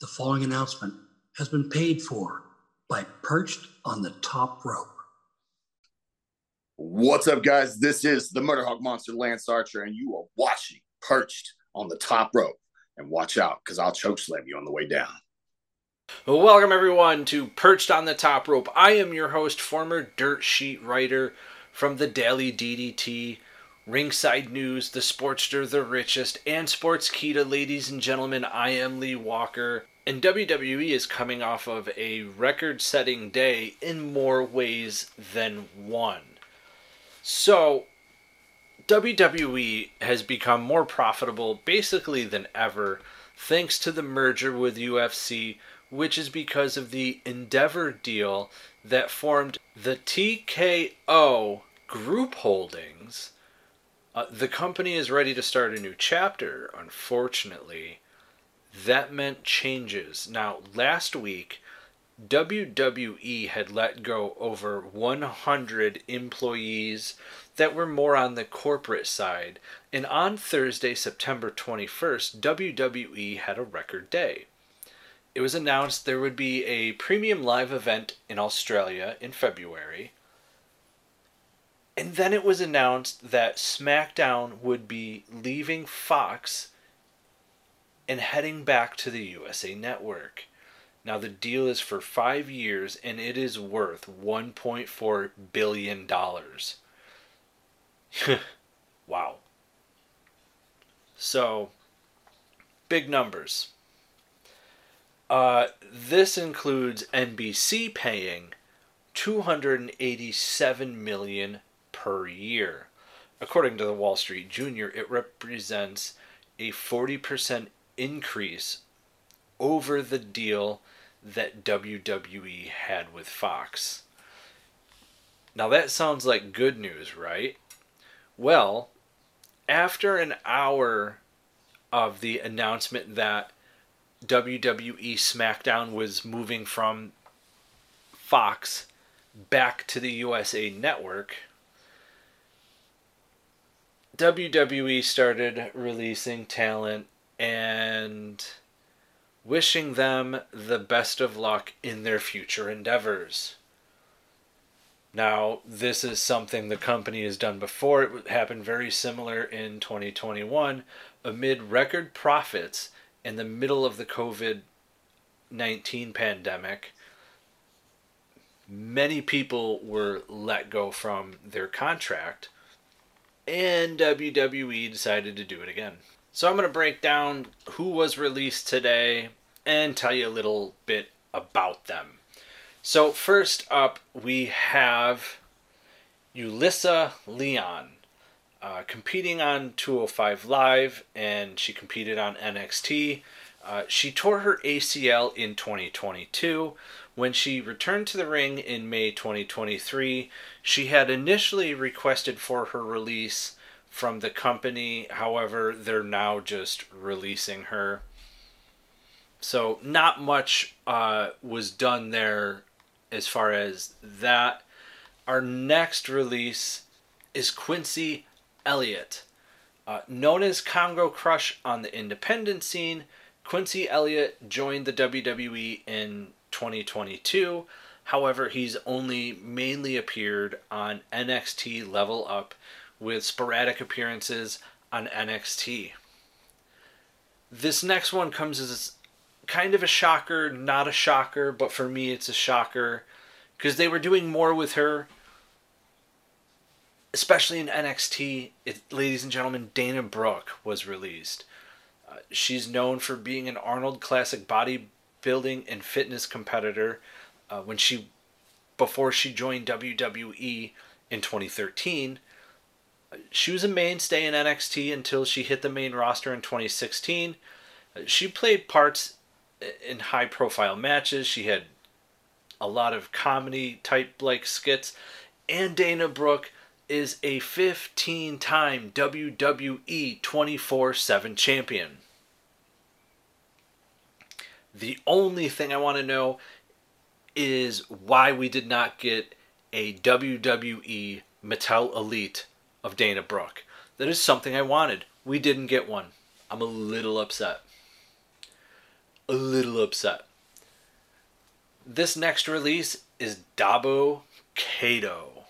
The following announcement has been paid for by Perched on the Top Rope. What's up, guys? This is the Murderhawk Monster Lance Archer, and you are watching Perched on the Top Rope. And watch out, because I'll choke slam you on the way down. Welcome, everyone, to Perched on the Top Rope. I am your host, former dirt sheet writer from the Daily DDT, Ringside News, The Sportster, The Richest, and Sportskeeda. Ladies and gentlemen, I am Lee Walker. And WWE is coming off of a record setting day in more ways than one. So, WWE has become more profitable basically than ever thanks to the merger with UFC, which is because of the Endeavor deal that formed the TKO Group Holdings. Uh, the company is ready to start a new chapter, unfortunately. That meant changes. Now, last week, WWE had let go over 100 employees that were more on the corporate side. And on Thursday, September 21st, WWE had a record day. It was announced there would be a premium live event in Australia in February. And then it was announced that SmackDown would be leaving Fox and heading back to the USA Network. Now, the deal is for five years and it is worth $1.4 billion. wow. So, big numbers. Uh, this includes NBC paying 287 million per year. According to the Wall Street Journal, it represents a 40% increase over the deal that WWE had with Fox. Now that sounds like good news, right? Well, after an hour of the announcement that WWE SmackDown was moving from Fox back to the USA Network, WWE started releasing talent and wishing them the best of luck in their future endeavors. Now, this is something the company has done before. It happened very similar in 2021 amid record profits in the middle of the COVID 19 pandemic. Many people were let go from their contract, and WWE decided to do it again. So I'm going to break down who was released today and tell you a little bit about them. So first up, we have Yulisa Leon. Uh, competing on 205 Live, and she competed on NXT. Uh, she tore her ACL in 2022. When she returned to the ring in May 2023, she had initially requested for her release from the company. However, they're now just releasing her. So, not much uh, was done there as far as that. Our next release is Quincy Elliott. Uh, known as Congo Crush on the independent scene, Quincy Elliott joined the WWE in 2022. However, he's only mainly appeared on NXT Level Up with sporadic appearances on NXT. This next one comes as kind of a shocker, not a shocker, but for me it's a shocker because they were doing more with her, especially in NXT. It, ladies and gentlemen, Dana Brooke was released. Uh, she's known for being an Arnold Classic bodybuilding and fitness competitor. Uh, when she, before she joined WWE in 2013, she was a mainstay in NXT until she hit the main roster in 2016. She played parts in high profile matches. She had a lot of comedy type like skits. And Dana Brooke is a 15 time WWE 24 7 champion. The only thing I want to know is why we did not get a WWE Mattel Elite of Dana Brooke. That is something I wanted. We didn't get one. I'm a little upset. a little upset. This next release is Dabo Kato.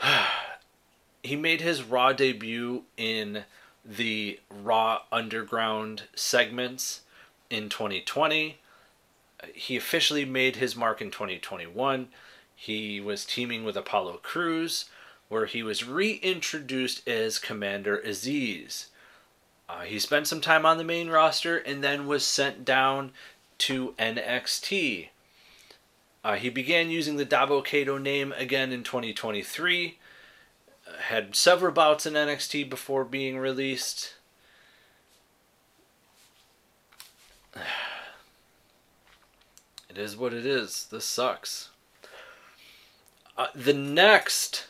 he made his Raw debut in the Raw Underground segments in 2020. He officially made his mark in 2021. He was teaming with Apollo Crews, where he was reintroduced as Commander Aziz. Uh, he spent some time on the main roster and then was sent down to NXT. Uh, he began using the Dabba-Kato name again in 2023. Uh, had several bouts in NXT before being released. It is what it is. This sucks. Uh, the next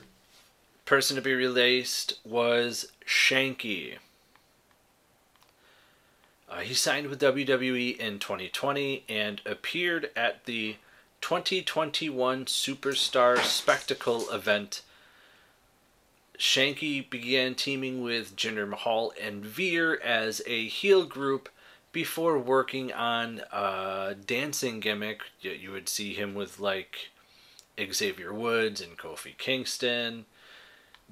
person to be released was Shanky. Uh, he signed with WWE in 2020 and appeared at the 2021 Superstar Spectacle event. Shanky began teaming with Jinder Mahal and Veer as a heel group before working on a dancing gimmick. You would see him with like Xavier Woods and Kofi Kingston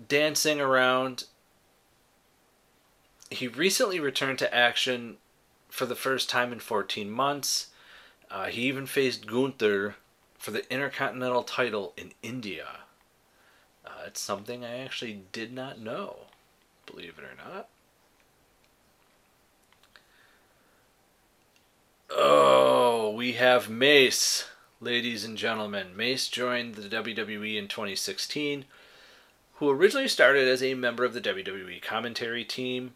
dancing around. He recently returned to action for the first time in 14 months. Uh, he even faced Gunther for the Intercontinental title in India. Uh, it's something I actually did not know, believe it or not. Oh, we have Mace, ladies and gentlemen. Mace joined the WWE in 2016, who originally started as a member of the WWE commentary team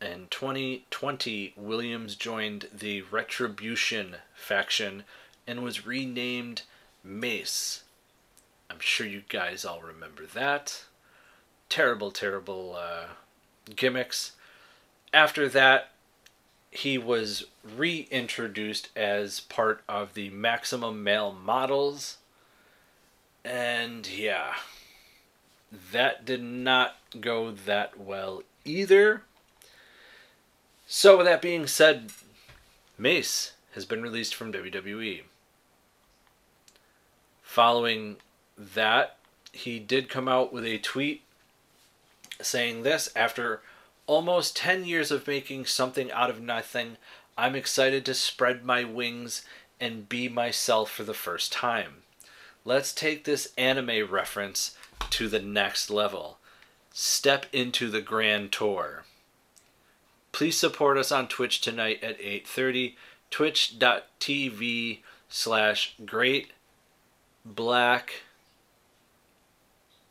in 2020, Williams joined the Retribution faction and was renamed Mace. I'm sure you guys all remember that. Terrible, terrible uh, gimmicks. After that, he was reintroduced as part of the Maximum Male Models. And yeah, that did not go that well either. So, with that being said, Mace has been released from WWE. Following that, he did come out with a tweet saying this after almost 10 years of making something out of nothing, I'm excited to spread my wings and be myself for the first time. Let's take this anime reference to the next level. Step into the grand tour. Please support us on Twitch tonight at 8.30, twitch.tv slash great black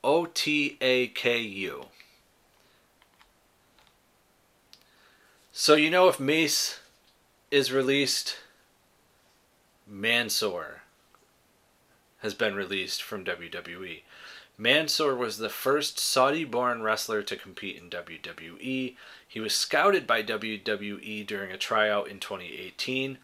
O-T-A-K-U. So you know if Mace is released, Mansoor has been released from WWE. Mansoor was the first Saudi born wrestler to compete in WWE. He was scouted by WWE during a tryout in 2018.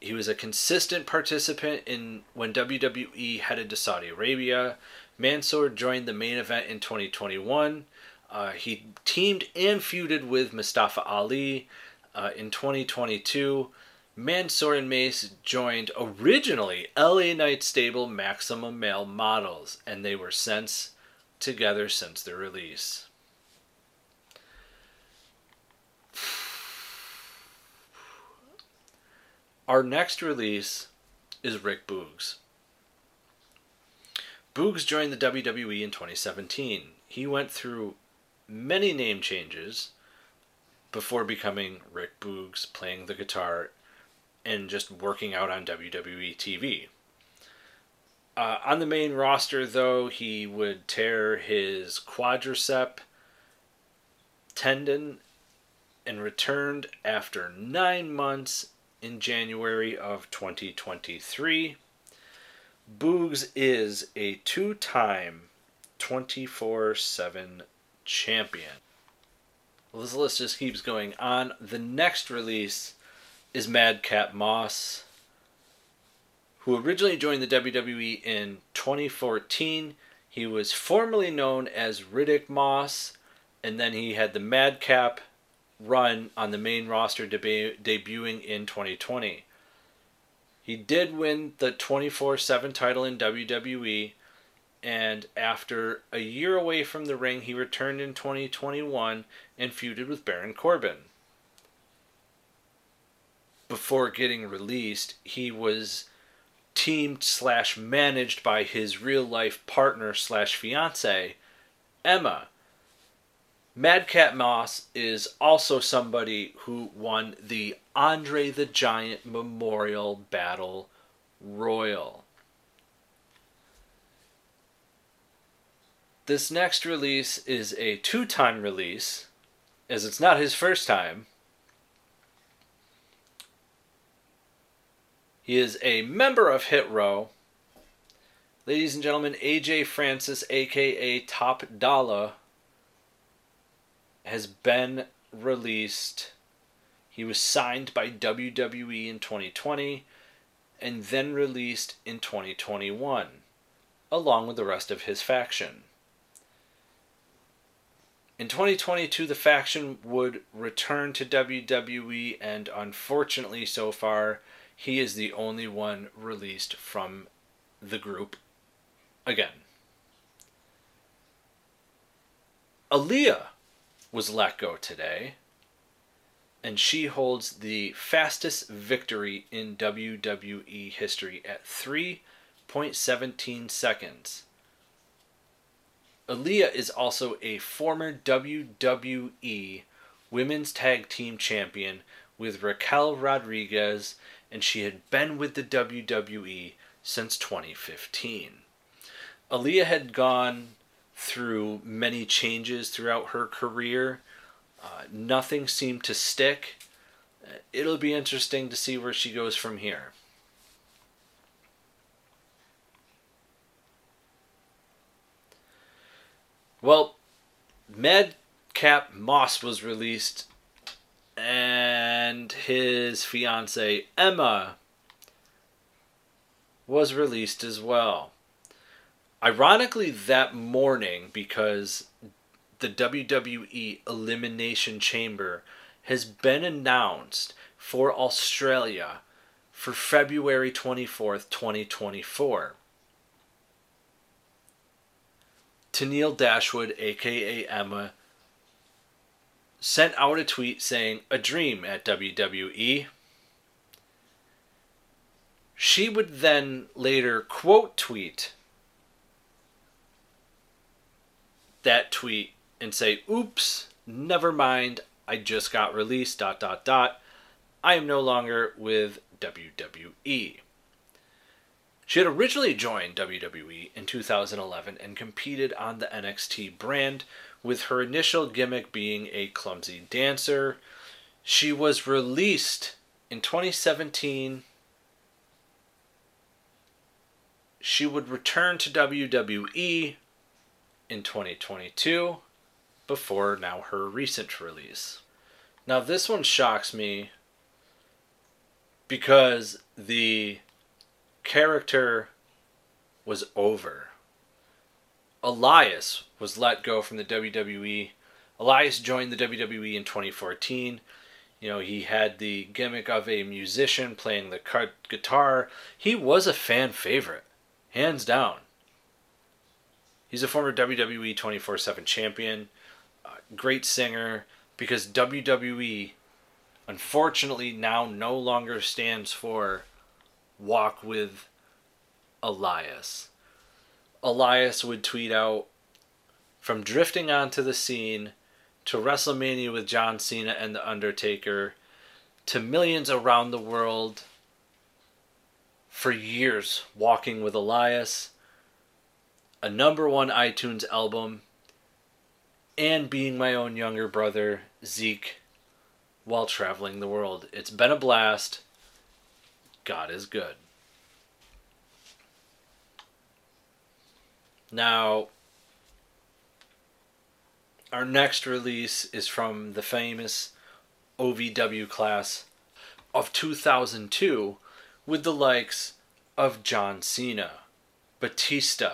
He was a consistent participant in when WWE headed to Saudi Arabia. Mansoor joined the main event in 2021. Uh, he teamed and feuded with Mustafa Ali uh, in 2022. Mansoor and Mace joined originally LA Knight stable Maximum Male Models, and they were since together since their release. Our next release is Rick Boogs. Boogs joined the WWE in 2017. He went through many name changes before becoming Rick Boogs, playing the guitar and just working out on WWE TV. Uh, on the main roster, though, he would tear his quadricep tendon and returned after nine months in January of 2023. Boogs is a two time 24 7 champion. Well, this list just keeps going on. The next release is Madcap Moss, who originally joined the WWE in 2014. He was formerly known as Riddick Moss, and then he had the Madcap run on the main roster deb- debuting in 2020. He did win the 24 7 title in WWE, and after a year away from the ring, he returned in 2021 and feuded with Baron Corbin. Before getting released, he was teamed slash managed by his real life partner slash fiance, Emma. Madcap Moss is also somebody who won the Andre the Giant Memorial Battle Royal. This next release is a two time release, as it's not his first time. He is a member of Hit Row. Ladies and gentlemen, AJ Francis, aka Top Dollar, has been released. He was signed by WWE in 2020 and then released in 2021, along with the rest of his faction. In 2022, the faction would return to WWE, and unfortunately, so far, he is the only one released from the group again. Aaliyah was let go today, and she holds the fastest victory in WWE history at 3.17 seconds. Aaliyah is also a former WWE Women's Tag Team Champion with Raquel Rodriguez, and she had been with the WWE since 2015. Aaliyah had gone through many changes throughout her career. Uh, nothing seemed to stick. Uh, it'll be interesting to see where she goes from here. Well, Madcap Moss was released, and his fiance Emma was released as well. Ironically, that morning, because the WWE Elimination Chamber has been announced for Australia for February 24th, 2024. Tennille Dashwood, aka Emma, sent out a tweet saying, A dream at WWE. She would then later quote tweet that tweet and say, oops, never mind, I just got released, dot, dot, dot. I am no longer with WWE. She had originally joined WWE in 2011 and competed on the NXT brand, with her initial gimmick being a clumsy dancer. She was released in 2017. She would return to WWE in 2022 before now her recent release. Now, this one shocks me because the character was over. Elias was let go from the WWE. Elias joined the WWE in 2014. You know, he had the gimmick of a musician playing the guitar. He was a fan favorite, hands down. He's a former WWE 24 7 champion, uh, great singer, because WWE unfortunately now no longer stands for Walk with Elias. Elias would tweet out from drifting onto the scene to WrestleMania with John Cena and The Undertaker to millions around the world for years walking with Elias a number one iTunes album, and being my own younger brother, Zeke, while traveling the world. It's been a blast. God is good. Now, our next release is from the famous OVW class of 2002 with the likes of John Cena, Batista,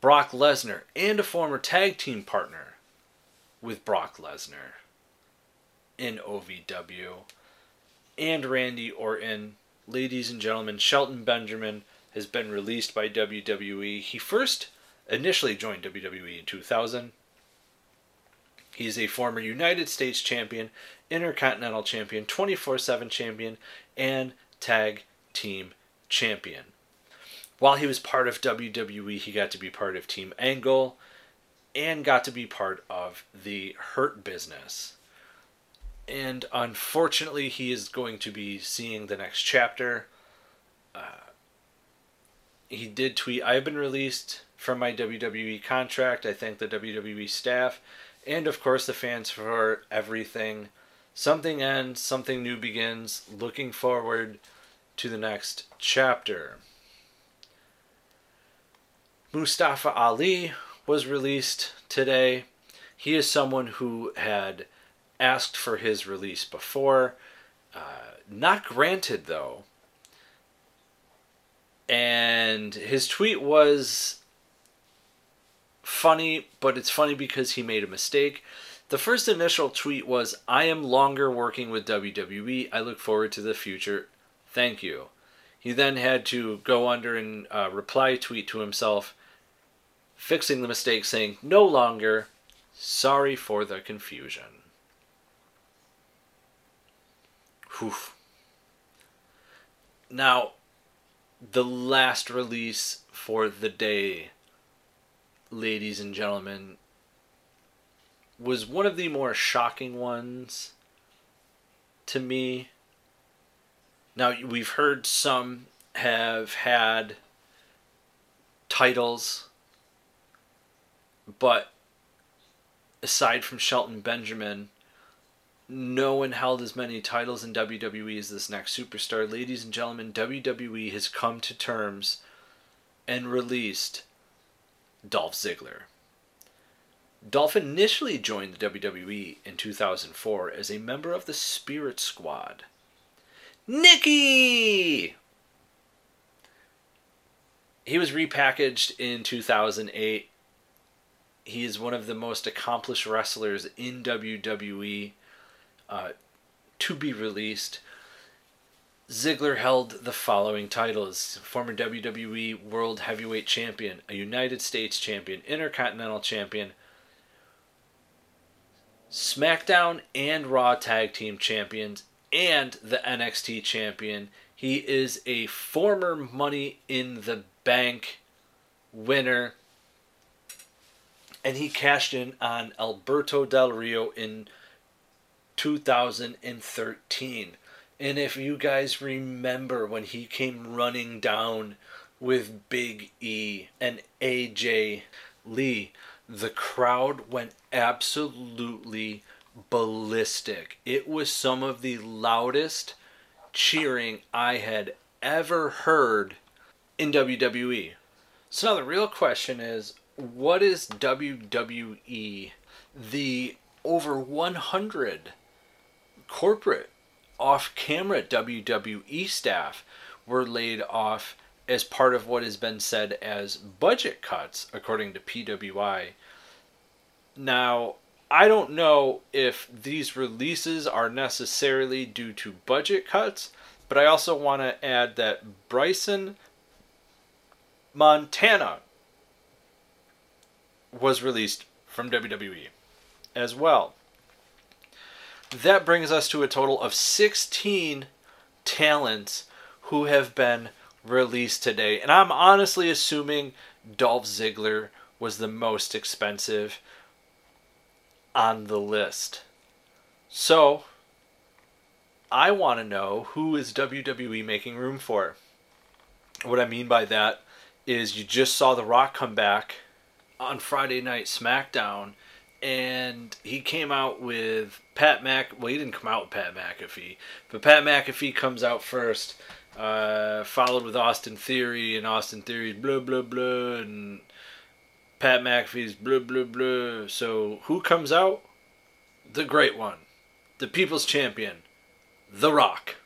Brock Lesnar, and a former tag team partner with Brock Lesnar. in OVW, and Randy Orton. Ladies and gentlemen, Shelton Benjamin has been released by WWE. He first initially joined WWE in 2000. He is a former United States champion, Intercontinental champion, 24 7 champion, and tag team champion. While he was part of WWE, he got to be part of Team Angle and got to be part of the Hurt Business. And unfortunately, he is going to be seeing the next chapter. Uh, he did tweet, I have been released from my WWE contract. I thank the WWE staff and, of course, the fans for everything. Something ends, something new begins. Looking forward to the next chapter. Mustafa Ali was released today. He is someone who had asked for his release before, uh, not granted though. And his tweet was funny, but it's funny because he made a mistake. The first initial tweet was I am longer working with WWE. I look forward to the future. Thank you. He then had to go under and uh, reply tweet to himself, fixing the mistake, saying, No longer. Sorry for the confusion. Whew. Now, the last release for the day, ladies and gentlemen, was one of the more shocking ones to me. Now, we've heard some have had titles, but aside from Shelton Benjamin, no one held as many titles in WWE as this next superstar. Ladies and gentlemen, WWE has come to terms and released Dolph Ziggler. Dolph initially joined the WWE in 2004 as a member of the Spirit Squad. Nikki! He was repackaged in 2008. He is one of the most accomplished wrestlers in WWE uh, to be released. Ziggler held the following titles former WWE World Heavyweight Champion, a United States Champion, Intercontinental Champion, SmackDown and Raw Tag Team Champions, and the NXT Champion. He is a former Money in the Bank winner, and he cashed in on Alberto Del Rio in 2013. And if you guys remember when he came running down with Big E and AJ Lee, the crowd went absolutely ballistic. It was some of the loudest cheering I had ever heard in WWE. So now the real question is what is WWE? The over 100 corporate off camera WWE staff were laid off as part of what has been said as budget cuts, according to PWI. Now, I don't know if these releases are necessarily due to budget cuts, but I also want to add that Bryson Montana was released from WWE as well. That brings us to a total of 16 talents who have been released today. And I'm honestly assuming Dolph Ziggler was the most expensive on the list. So, I want to know who is WWE making room for. What I mean by that is you just saw The Rock come back on Friday Night SmackDown and he came out with Pat Mac. Well, he didn't come out with Pat McAfee, but Pat McAfee comes out first, uh, followed with Austin Theory, and Austin Theory's blah blah blah, and Pat McAfee's blah blah blah. So who comes out? The great one, the People's Champion, The Rock,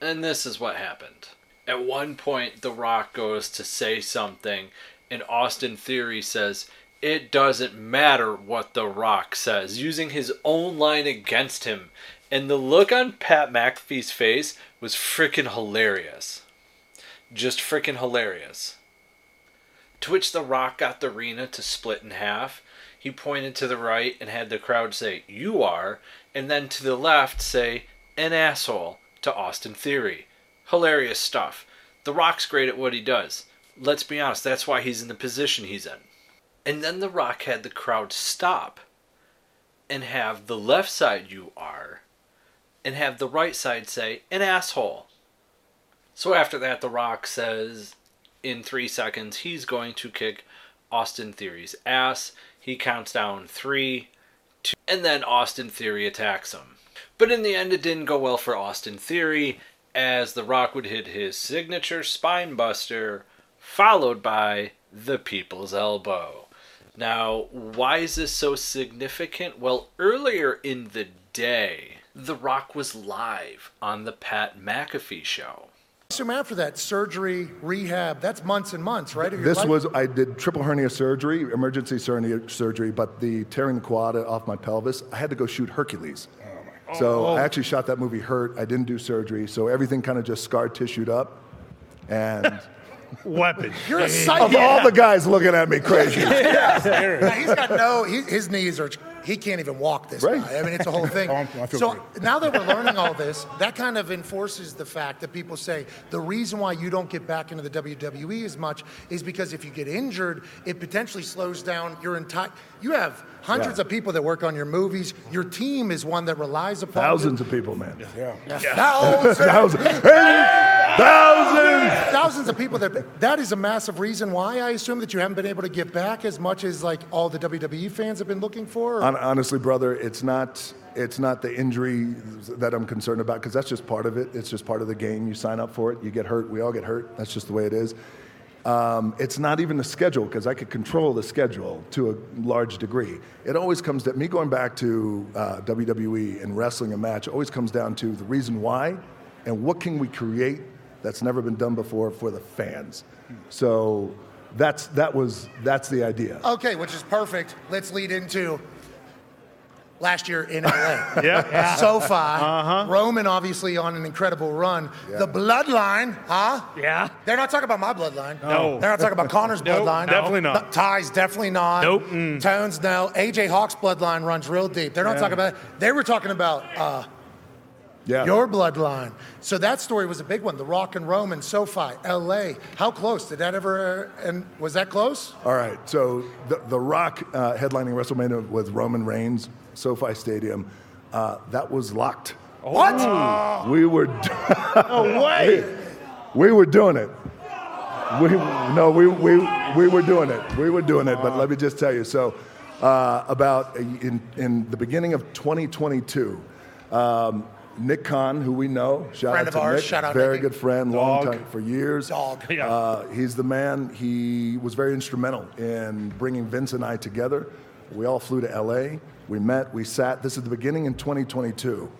and this is what happened. At one point, The Rock goes to say something, and Austin Theory says it doesn't matter what The Rock says, using his own line against him And the look on Pat McAfee's face was freaking hilarious. Just freaking hilarious. To which The Rock got the arena to split in half. He pointed to the right and had the crowd say, You are, and then to the left say, An asshole to Austin Theory. Hilarious stuff. The Rock's great at what he does. Let's be honest, that's why he's in the position he's in. And then The Rock had the crowd stop and have the left side you are and have the right side say an asshole. So after that, The Rock says in three seconds he's going to kick Austin Theory's ass. He counts down three, two, and then Austin Theory attacks him. But in the end, it didn't go well for Austin Theory as The Rock would hit his signature spine buster, followed by the People's Elbow. Now, why is this so significant? Well, earlier in the day, The Rock was live on the Pat McAfee show. Assume after that surgery, rehab, that's months and months, right? This life? was I did triple hernia surgery, emergency hernia surgery, but the tearing the quad off my pelvis, I had to go shoot Hercules. Oh So I actually shot that movie Hurt. I didn't do surgery, so everything kind of just scar tissued up. And Weapon. You're a of psycho. all the guys looking at me crazy, Yeah, he's got no, he, his knees are, he can't even walk this Right. guy. I mean, it's a whole thing. Oh, I feel so great. now that we're learning all this, that kind of enforces the fact that people say the reason why you don't get back into the WWE as much is because if you get injured, it potentially slows down your entire, you have hundreds Yeah. of people that work on your movies. Your team is one that relies upon thousands of people, man, Thousands. thousands, thousands. thousands of people that that is a massive reason why I assume that you haven't been able to get back as much as like all the WWE fans have been looking for. or- Hon- Honestly, brother, it's not it's not the injury that I'm concerned about because that's just part of it. It's just part of the game. You sign up for it, you get hurt. We all get hurt. That's just the way it is. Um, it's not even the schedule because I could control the schedule to a large degree. It always comes to me going back to uh, WWE and wrestling a match. Always comes down to the reason why and what can we create that's never been done before for the fans. So that's that was that's the idea. Okay, which is perfect. Let's lead into last year in LA. Yeah. SoFi. Uh-huh. Roman obviously on an incredible run. The bloodline, huh? Yeah. They're not talking about my bloodline. No. They're not talking about Connor's Nope, bloodline. definitely not. No, Ty's definitely not. Nope. Mm. Tones, no. AJ Hawk's bloodline runs real deep. They're not talking about They were talking about uh, Yeah. your bloodline. So that story was a big one. The Rock and Roman, SoFi, LA. How close? Did that ever, and was that close? All right, so the, the Rock uh, headlining WrestleMania with Roman Reigns, SoFi Stadium, uh, that was locked. What? We were, No way. we were doing it. We no, we, we we were doing it. We were doing it. But let me just tell you. So, uh, about in in the beginning of 2022. Um, Nick Khan, who we know, shout Friend out of to ours, Nick, shout out very good friend, long time for years. Dog. Yeah. Uh, he's the man. He was very instrumental in bringing Vince and I together. We all flew to LA. We met. We sat. This is the beginning in 2022,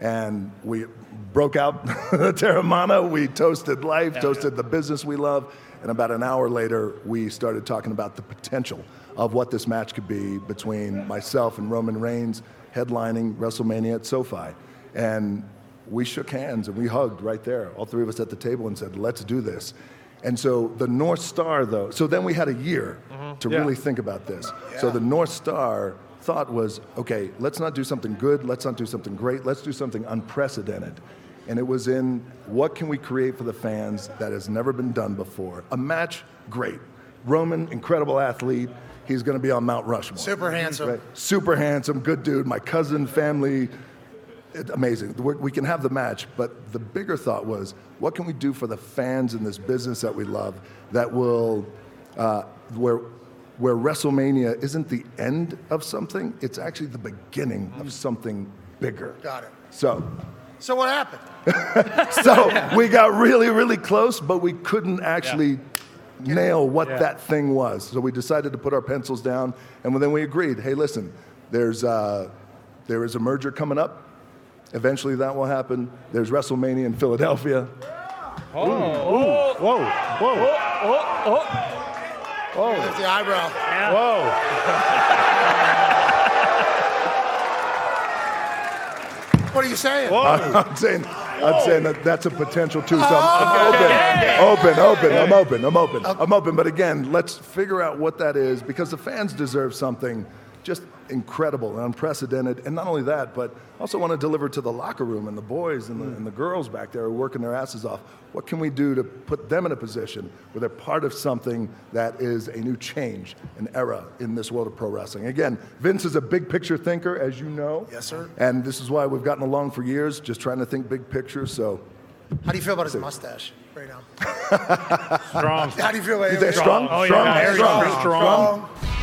and we broke out the Teremana. We toasted life, toasted the business we love, and about an hour later, we started talking about the potential of what this match could be between myself and Roman Reigns headlining WrestleMania at SoFi, and we shook hands and we hugged right there, all three of us at the table, and said, "Let's do this." And so the North Star, though, so then we had a year mm-hmm. to Yeah. really think about this. So the North Star thought was, okay, let's not do something good, let's not do something great, let's do something unprecedented. And it was in what can we create for the fans that has never been done before? A match, great. Roman, incredible athlete. He's going to be on Mount Rushmore. Super handsome. Right. Super handsome, good dude. My cousin, family, it- amazing. We we can have the match, but the bigger thought was, what can we do for the fans in this business that we love that will, uh, where, where WrestleMania isn't the end of something, it's actually the beginning of something bigger. Got it. So, So what happened? so we got really, really close, but we couldn't actually nail what that thing was. So we decided to put our pencils down, and then we agreed. Hey, listen, there's uh, there is a merger coming up. Eventually, that will happen. There's WrestleMania in Philadelphia. Oh. Whoa. Whoa. Oh, oh, Lift the eyebrow. Whoa. What are you saying? I'm saying, I'm saying that that's a potential too. So I'm open, open, open. I'm open. I'm open. I'm open. But again, let's figure out what that is because the fans deserve something just incredible and unprecedented. And not only that, but also want to deliver to the locker room and the boys and the, mm. and the girls back there who are working their asses off. What can we do to put them in a position where they're part of something that is a new change, an era in this world of pro wrestling? Again, Vince is a big picture thinker, as you know. Yes, sir. And this is why we've gotten along for years, just trying to think big picture. So, How do you feel about his mustache right now? Strong. How do you feel about you think strong? Oh, yeah, strong, very strong, strong.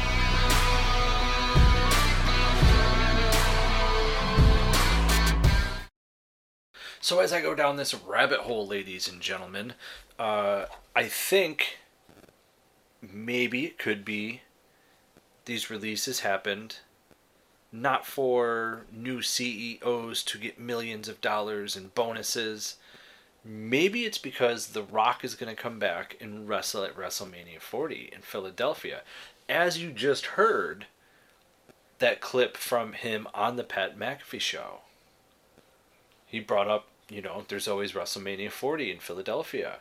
So as I go down this rabbit hole, ladies and gentlemen, uh, I think maybe it could be these releases happened not for new CEOs to get millions of dollars in bonuses. Maybe it's because The Rock is going to come back and wrestle at WrestleMania 40 in Philadelphia. As you just heard that clip from him on the Pat McAfee show he brought up, you know, there's always WrestleMania 40 in Philadelphia.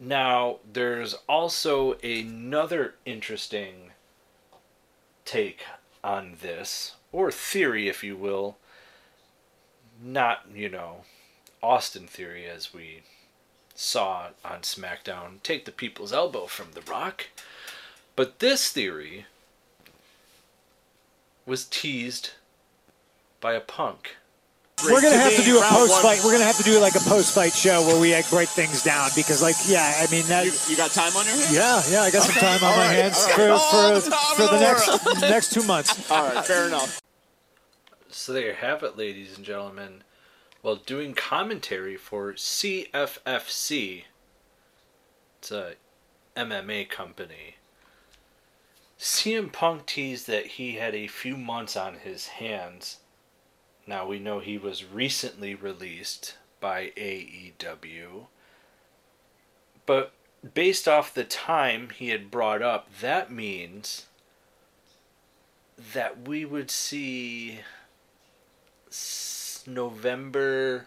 Now, there's also another interesting take on this, or theory, if you will. Not, you know, Austin theory as we saw on SmackDown take the people's elbow from The Rock. But this theory was teased by a punk. We're gonna have to do a post fight. We're gonna have to do like a post fight show where we like, break things down because, like, yeah, I mean that. You, you got time on your hands? yeah, yeah, I got some time on all my right, hands all for, right. For, top for the the next next two months. All right, fair enough. So there you have it, ladies and gentlemen. While doing commentary for CFFC, it's a MMA company. CM Punk teased that he had a few months on his hands. Now we know he was recently released by AEW. But based off the time he had brought up, that means that we would see November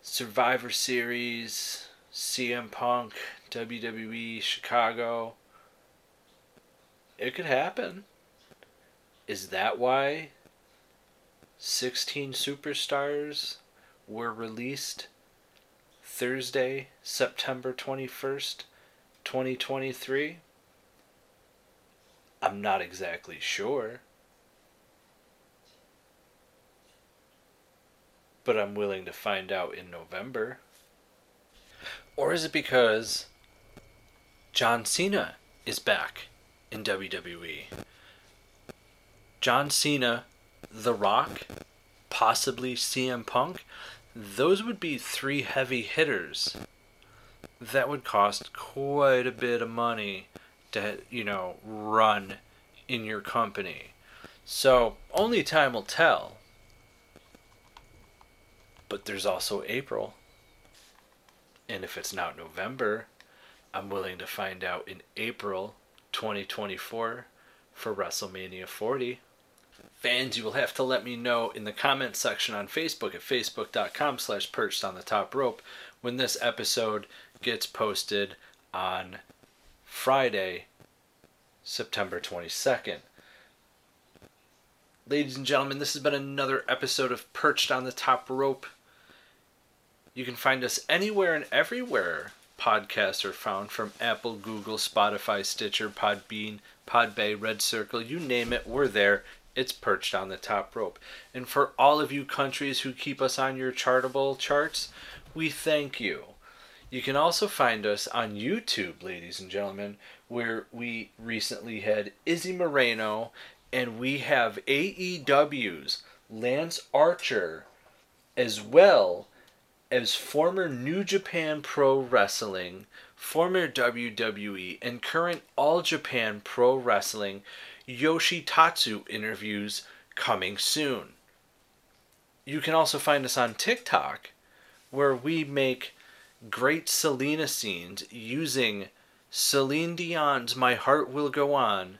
Survivor Series, CM Punk, WWE, Chicago. It could happen. Is that why 16 superstars were released Thursday, September 21st, 2023? I'm not exactly sure. But I'm willing to find out in November. Or is it because John Cena is back in WWE? John Cena, The Rock, possibly CM Punk, those would be three heavy hitters. That would cost quite a bit of money to, you know, run in your company. So, only time will tell. But there's also April. And if it's not November, I'm willing to find out in April 2024 for WrestleMania 40. Fans, you will have to let me know in the comment section on Facebook at facebook.com slash perched on the top rope when this episode gets posted on Friday, September 22nd. Ladies and gentlemen, this has been another episode of Perched on the Top Rope. You can find us anywhere and everywhere podcasts are found from Apple, Google, Spotify, Stitcher, Podbean, Podbay, Red Circle, you name it, we're there. It's perched on the top rope. And for all of you countries who keep us on your chartable charts, we thank you. You can also find us on YouTube, ladies and gentlemen, where we recently had Izzy Moreno and we have AEW's Lance Archer as well as former New Japan Pro Wrestling, former WWE, and current All Japan Pro Wrestling Yoshi Tatsu interviews coming soon. You can also find us on TikTok, where we make great Selena scenes using Celine Dion's My Heart Will Go On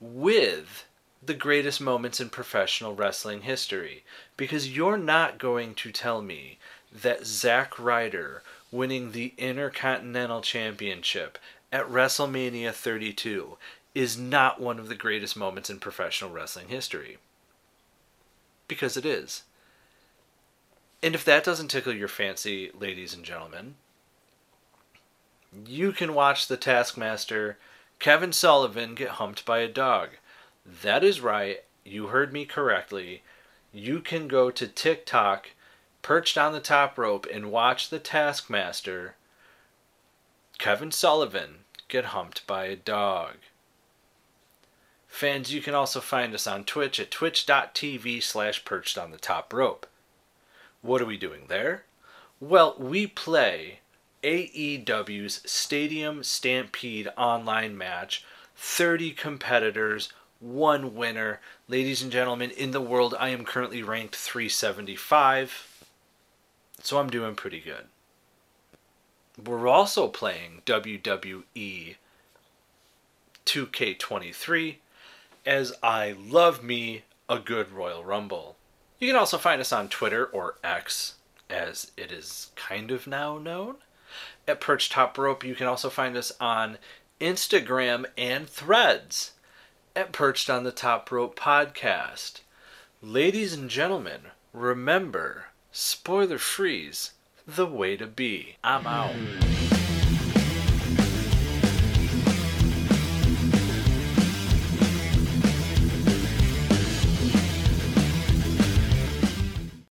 with the greatest moments in professional wrestling history because you're not going to tell me that Zack Ryder winning the Intercontinental Championship at WrestleMania 32 is not one of the greatest moments in professional wrestling history. Because it is. And if that doesn't tickle your fancy, ladies and gentlemen, you can watch the Taskmaster Kevin Sullivan get humped by a dog. That is right. You heard me correctly. You can go to TikTok, perched on the top rope, and watch the Taskmaster Kevin Sullivan get humped by a dog. Fans, you can also find us on Twitch at twitch.tv slash perched on the top rope. What are we doing there? Well, we play AEW's Stadium Stampede online match. 30 competitors, one winner. Ladies and gentlemen, in the world, I am currently ranked 375. So I'm doing pretty good. We're also playing WWE 2K23 as I love me a good Royal Rumble. You can also find us on Twitter or X, as it is kind of now known, at Perch Top Rope. You can also find us on Instagram and Threads at Perched on the Top Rope Podcast. Ladies and gentlemen, remember, spoiler freeze, the way to be. I'm out.